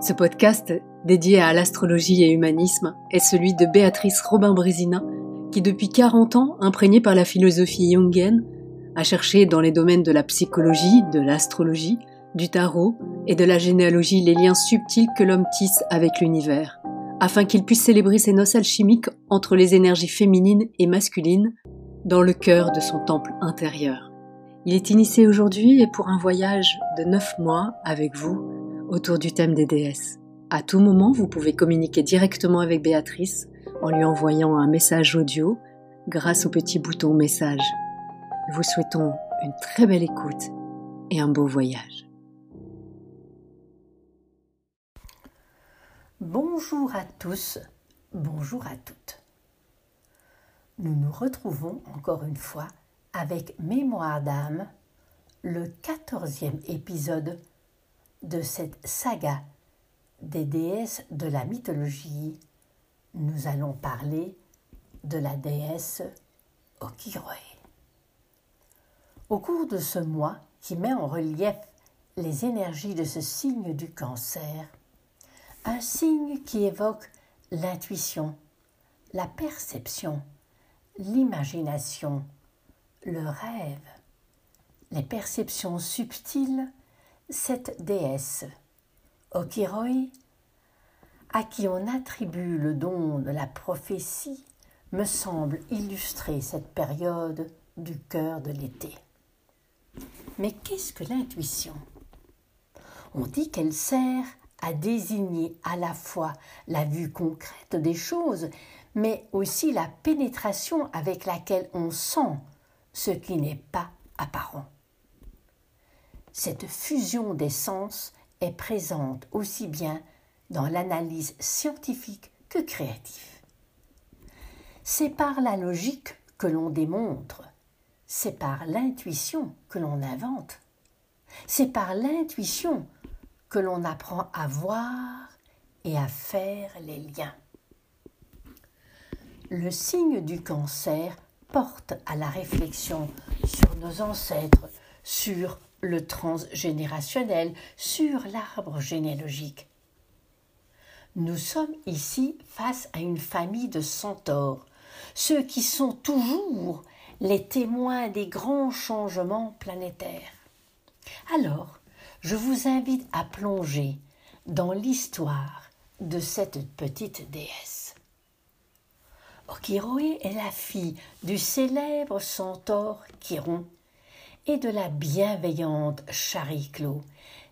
Ce podcast, dédié à l'astrologie et humanisme, est celui de Béatrice Robin-Brésina, qui depuis 40 ans, imprégnée par la philosophie jungienne, a cherché dans les domaines de la psychologie, de l'astrologie, du tarot et de la généalogie les liens subtils que l'homme tisse avec l'univers, afin qu'il puisse célébrer ses noces alchimiques entre les énergies féminines et masculines dans le cœur de son temple intérieur. Il est initié aujourd'hui et pour un voyage de 9 mois avec vous autour du thème des déesses. À tout moment, vous pouvez communiquer directement avec Béatrice en lui envoyant un message audio grâce au petit bouton message. Nous vous souhaitons une très belle écoute et un beau voyage. Bonjour à tous, bonjour à toutes. Nous nous retrouvons encore une fois avec Mémoire d'âme, le quatorzième épisode de cette saga des déesses de la mythologie, nous allons parler de la déesse Okiroe. Au cours de ce mois qui met en relief les énergies de ce signe du cancer, un signe qui évoque l'intuition, la perception, l'imagination, le rêve, les perceptions subtiles cette déesse, Okiroi, à qui on attribue le don de la prophétie, me semble illustrer cette période du cœur de l'été. Mais qu'est-ce que l'intuition? On dit qu'elle sert à désigner à la fois la vue concrète des choses, mais aussi la pénétration avec laquelle on sent ce qui n'est pas apparent. Cette fusion des sens est présente aussi bien dans l'analyse scientifique que créative. C'est par la logique que l'on démontre, c'est par l'intuition que l'on invente, c'est par l'intuition que l'on apprend à voir et à faire les liens. Le signe du cancer porte à la réflexion sur nos ancêtres, sur le transgénérationnel, sur l'arbre généalogique. Nous sommes ici face à une famille de centaures, ceux qui sont toujours les témoins des grands changements planétaires. Alors, je vous invite à plonger dans l'histoire de cette petite déesse. Okiroé est la fille du célèbre centaure Chiron, et de la bienveillante Chariclo,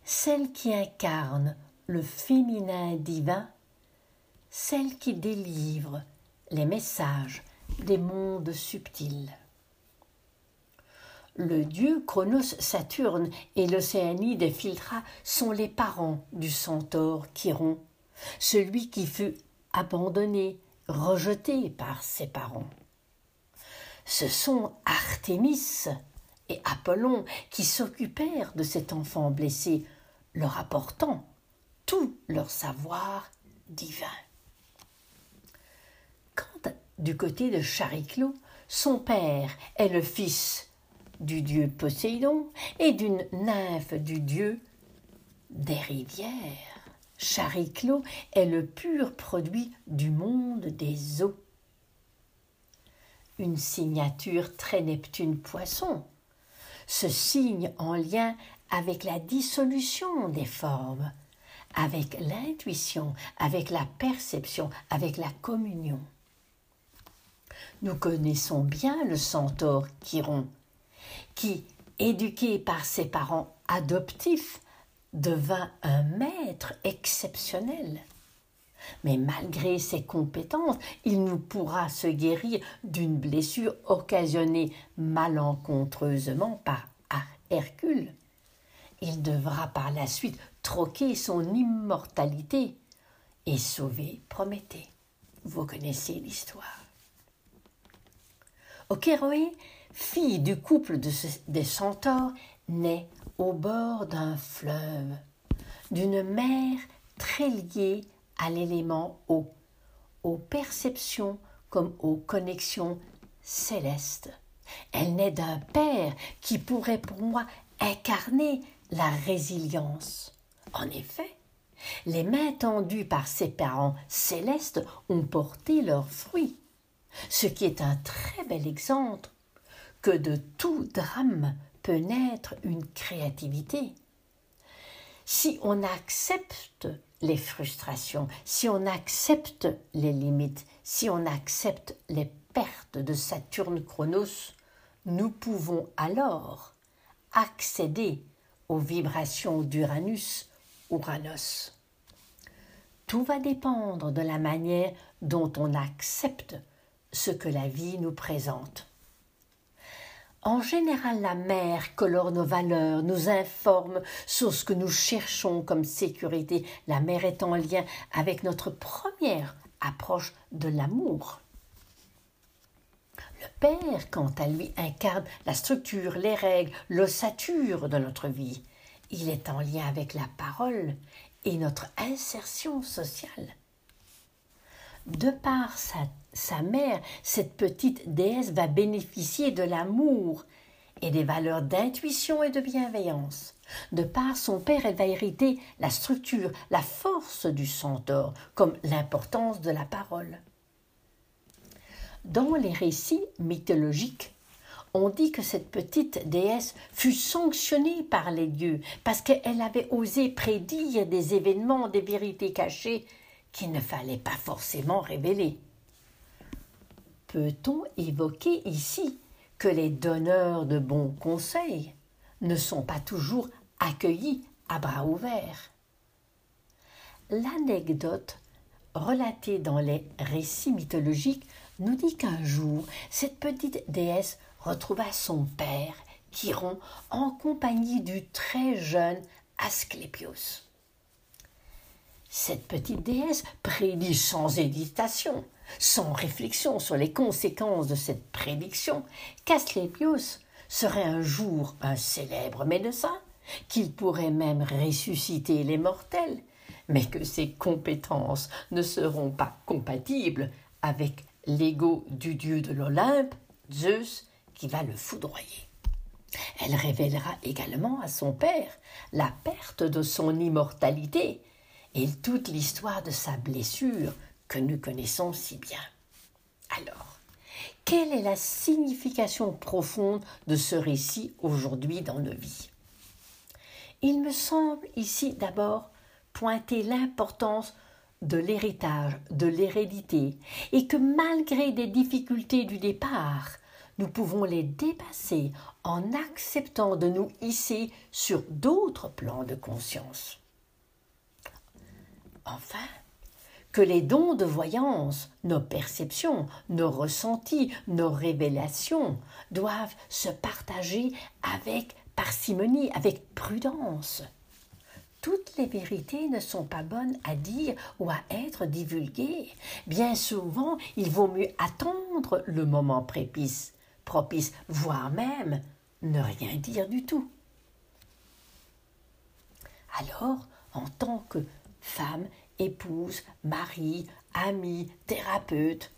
celle qui incarne le féminin divin, celle qui délivre les messages des mondes subtils. Le dieu Chronos Saturne et l'Océanie Philtra sont les parents du centaure Chiron, celui qui fut abandonné, rejeté par ses parents. Ce sont Artémis, et Apollon qui s'occupèrent de cet enfant blessé, leur apportant tout leur savoir divin. Quant du côté de Chariclo, son père est le fils du dieu Poséidon et d'une nymphe du dieu des rivières. Chariclo est le pur produit du monde des eaux. Une signature très Neptune poisson, ce signe en lien avec la dissolution des formes, avec l'intuition, avec la perception, avec la communion. Nous connaissons bien le centaure Chiron, qui, éduqué par ses parents adoptifs, devint un maître exceptionnel. Mais malgré ses compétences, il ne pourra se guérir d'une blessure occasionnée malencontreusement par Hercule. Il devra par la suite troquer son immortalité et sauver Prométhée. Vous connaissez l'histoire. Okéroé, fille du couple des centaures, naît au bord d'un fleuve, d'une mer très liée à l'élément eau, aux perceptions comme aux connexions célestes. Elle naît d'un père qui pourrait pour moi incarner la résilience. En effet, Les mains tendues par ses parents célestes ont porté leurs fruits, ce qui est un très bel exemple que de tout drame peut naître une créativité. Si on accepte les frustrations, si on accepte les limites, si on accepte les pertes de Saturne Chronos, nous pouvons alors accéder aux vibrations d'Uranus Uranus. Tout va dépendre de la manière dont on accepte ce que la vie nous présente. En général, la mer colore nos valeurs, nous informe sur ce que nous cherchons comme sécurité. La mer est en lien avec notre première approche de l'amour. Le Père, quant à lui, incarne la structure, les règles, l'ossature de notre vie. Il est en lien avec la parole et notre insertion sociale. De par sa, sa mère, cette petite déesse va bénéficier de l'amour et des valeurs d'intuition et de bienveillance. De par son père, elle va hériter la structure, la force du centaure, comme l'importance de la parole. Dans les récits mythologiques, on dit que cette petite déesse fut sanctionnée par les dieux parce qu'elle avait osé prédire des événements, des vérités cachées qu'il ne fallait pas forcément révéler. Peut-on évoquer ici que les donneurs de bons conseils ne sont pas toujours accueillis à bras ouverts? L'anecdote relatée dans les récits mythologiques nous dit qu'un jour, cette petite déesse retrouva son père, Chiron, en compagnie du très jeune Asclépios. Cette petite déesse prédit sans hésitation, sans réflexion sur les conséquences de cette prédiction, qu'Asclépios serait un jour un célèbre médecin, qu'il pourrait même ressusciter les mortels, mais que ses compétences ne seront pas compatibles avec l'ego du dieu de l'Olympe, Zeus, qui va le foudroyer. Elle révélera également à son père la perte de son immortalité et toute l'histoire de sa blessure que nous connaissons si bien. Alors, quelle est la signification profonde de ce récit aujourd'hui dans nos vies? Il me semble ici d'abord pointer l'importance de l'héritage, de l'hérédité, et que malgré des difficultés du départ, nous pouvons les dépasser en acceptant de nous hisser sur d'autres plans de conscience. Enfin, que les dons de voyance, nos perceptions, nos ressentis, nos révélations doivent se partager avec parcimonie, avec prudence. Toutes les vérités ne sont pas bonnes à dire ou à être divulguées. Bien souvent, il vaut mieux attendre le moment propice, propice, voire même ne rien dire du tout. Alors, en tant que femme, épouse, mari, ami, thérapeute,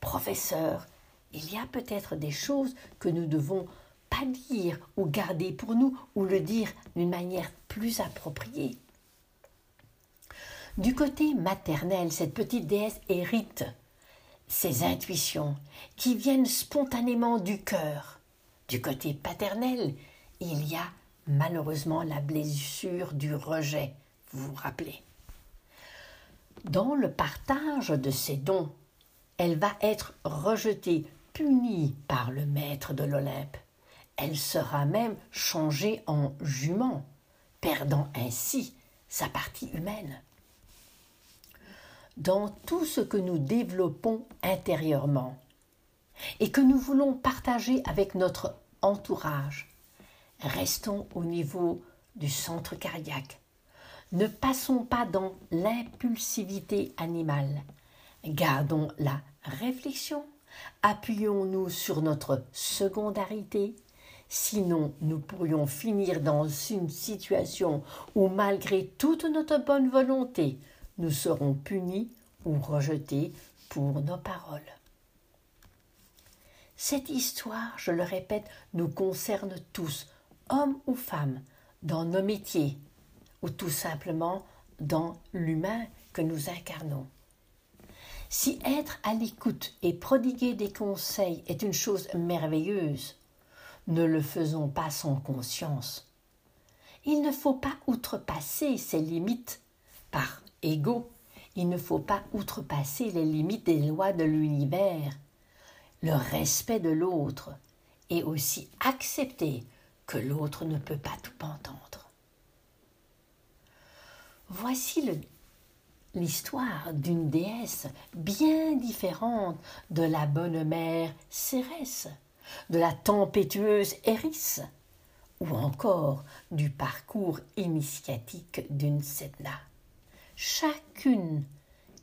professeur, il y a peut-être des choses que nous devons pas dire ou garder pour nous ou le dire d'une manière plus appropriée. Du côté maternel, cette petite déesse hérite ses intuitions qui viennent spontanément du cœur. Du côté paternel, il y a malheureusement la blessure du rejet, vous vous rappelez. Dans le partage de ses dons, elle va être rejetée, punie par le maître de l'Olympe. Elle sera même changée en jument, perdant ainsi sa partie humaine dans tout ce que nous développons intérieurement et que nous voulons partager avec notre entourage. Restons au niveau du centre cardiaque. Ne passons pas dans l'impulsivité animale. Gardons la réflexion. Appuyons-nous sur notre secondarité. Sinon, nous pourrions finir dans une situation où, malgré toute notre bonne volonté, nous serons punis ou rejetés pour nos paroles. Cette histoire, je le répète, nous concerne tous, hommes ou femmes, dans nos métiers, ou tout simplement dans l'humain que nous incarnons. Si être à l'écoute et prodiguer des conseils est une chose merveilleuse, ne le faisons pas sans conscience. Il ne faut pas outrepasser ses limites par ego. Il ne faut pas outrepasser les limites des lois de l'univers. Le respect de l'autre et aussi accepter que l'autre ne peut pas tout entendre. Voici l'histoire d'une déesse bien différente de la bonne mère Cérès, de la tempétueuse Eris, ou encore du parcours initiatique d'une Sedna. Chacune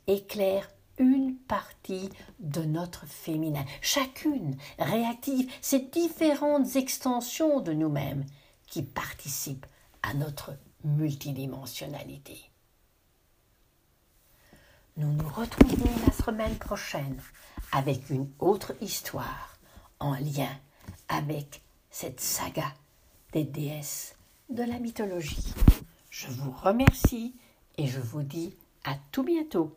éclaire une partie de notre féminin, chacune réactive ces différentes extensions de nous-mêmes qui participent à notre multidimensionnalité. Nous nous retrouvons la semaine prochaine avec une autre histoire en lien avec cette saga des déesses de la mythologie. Je vous remercie et je vous dis à tout bientôt.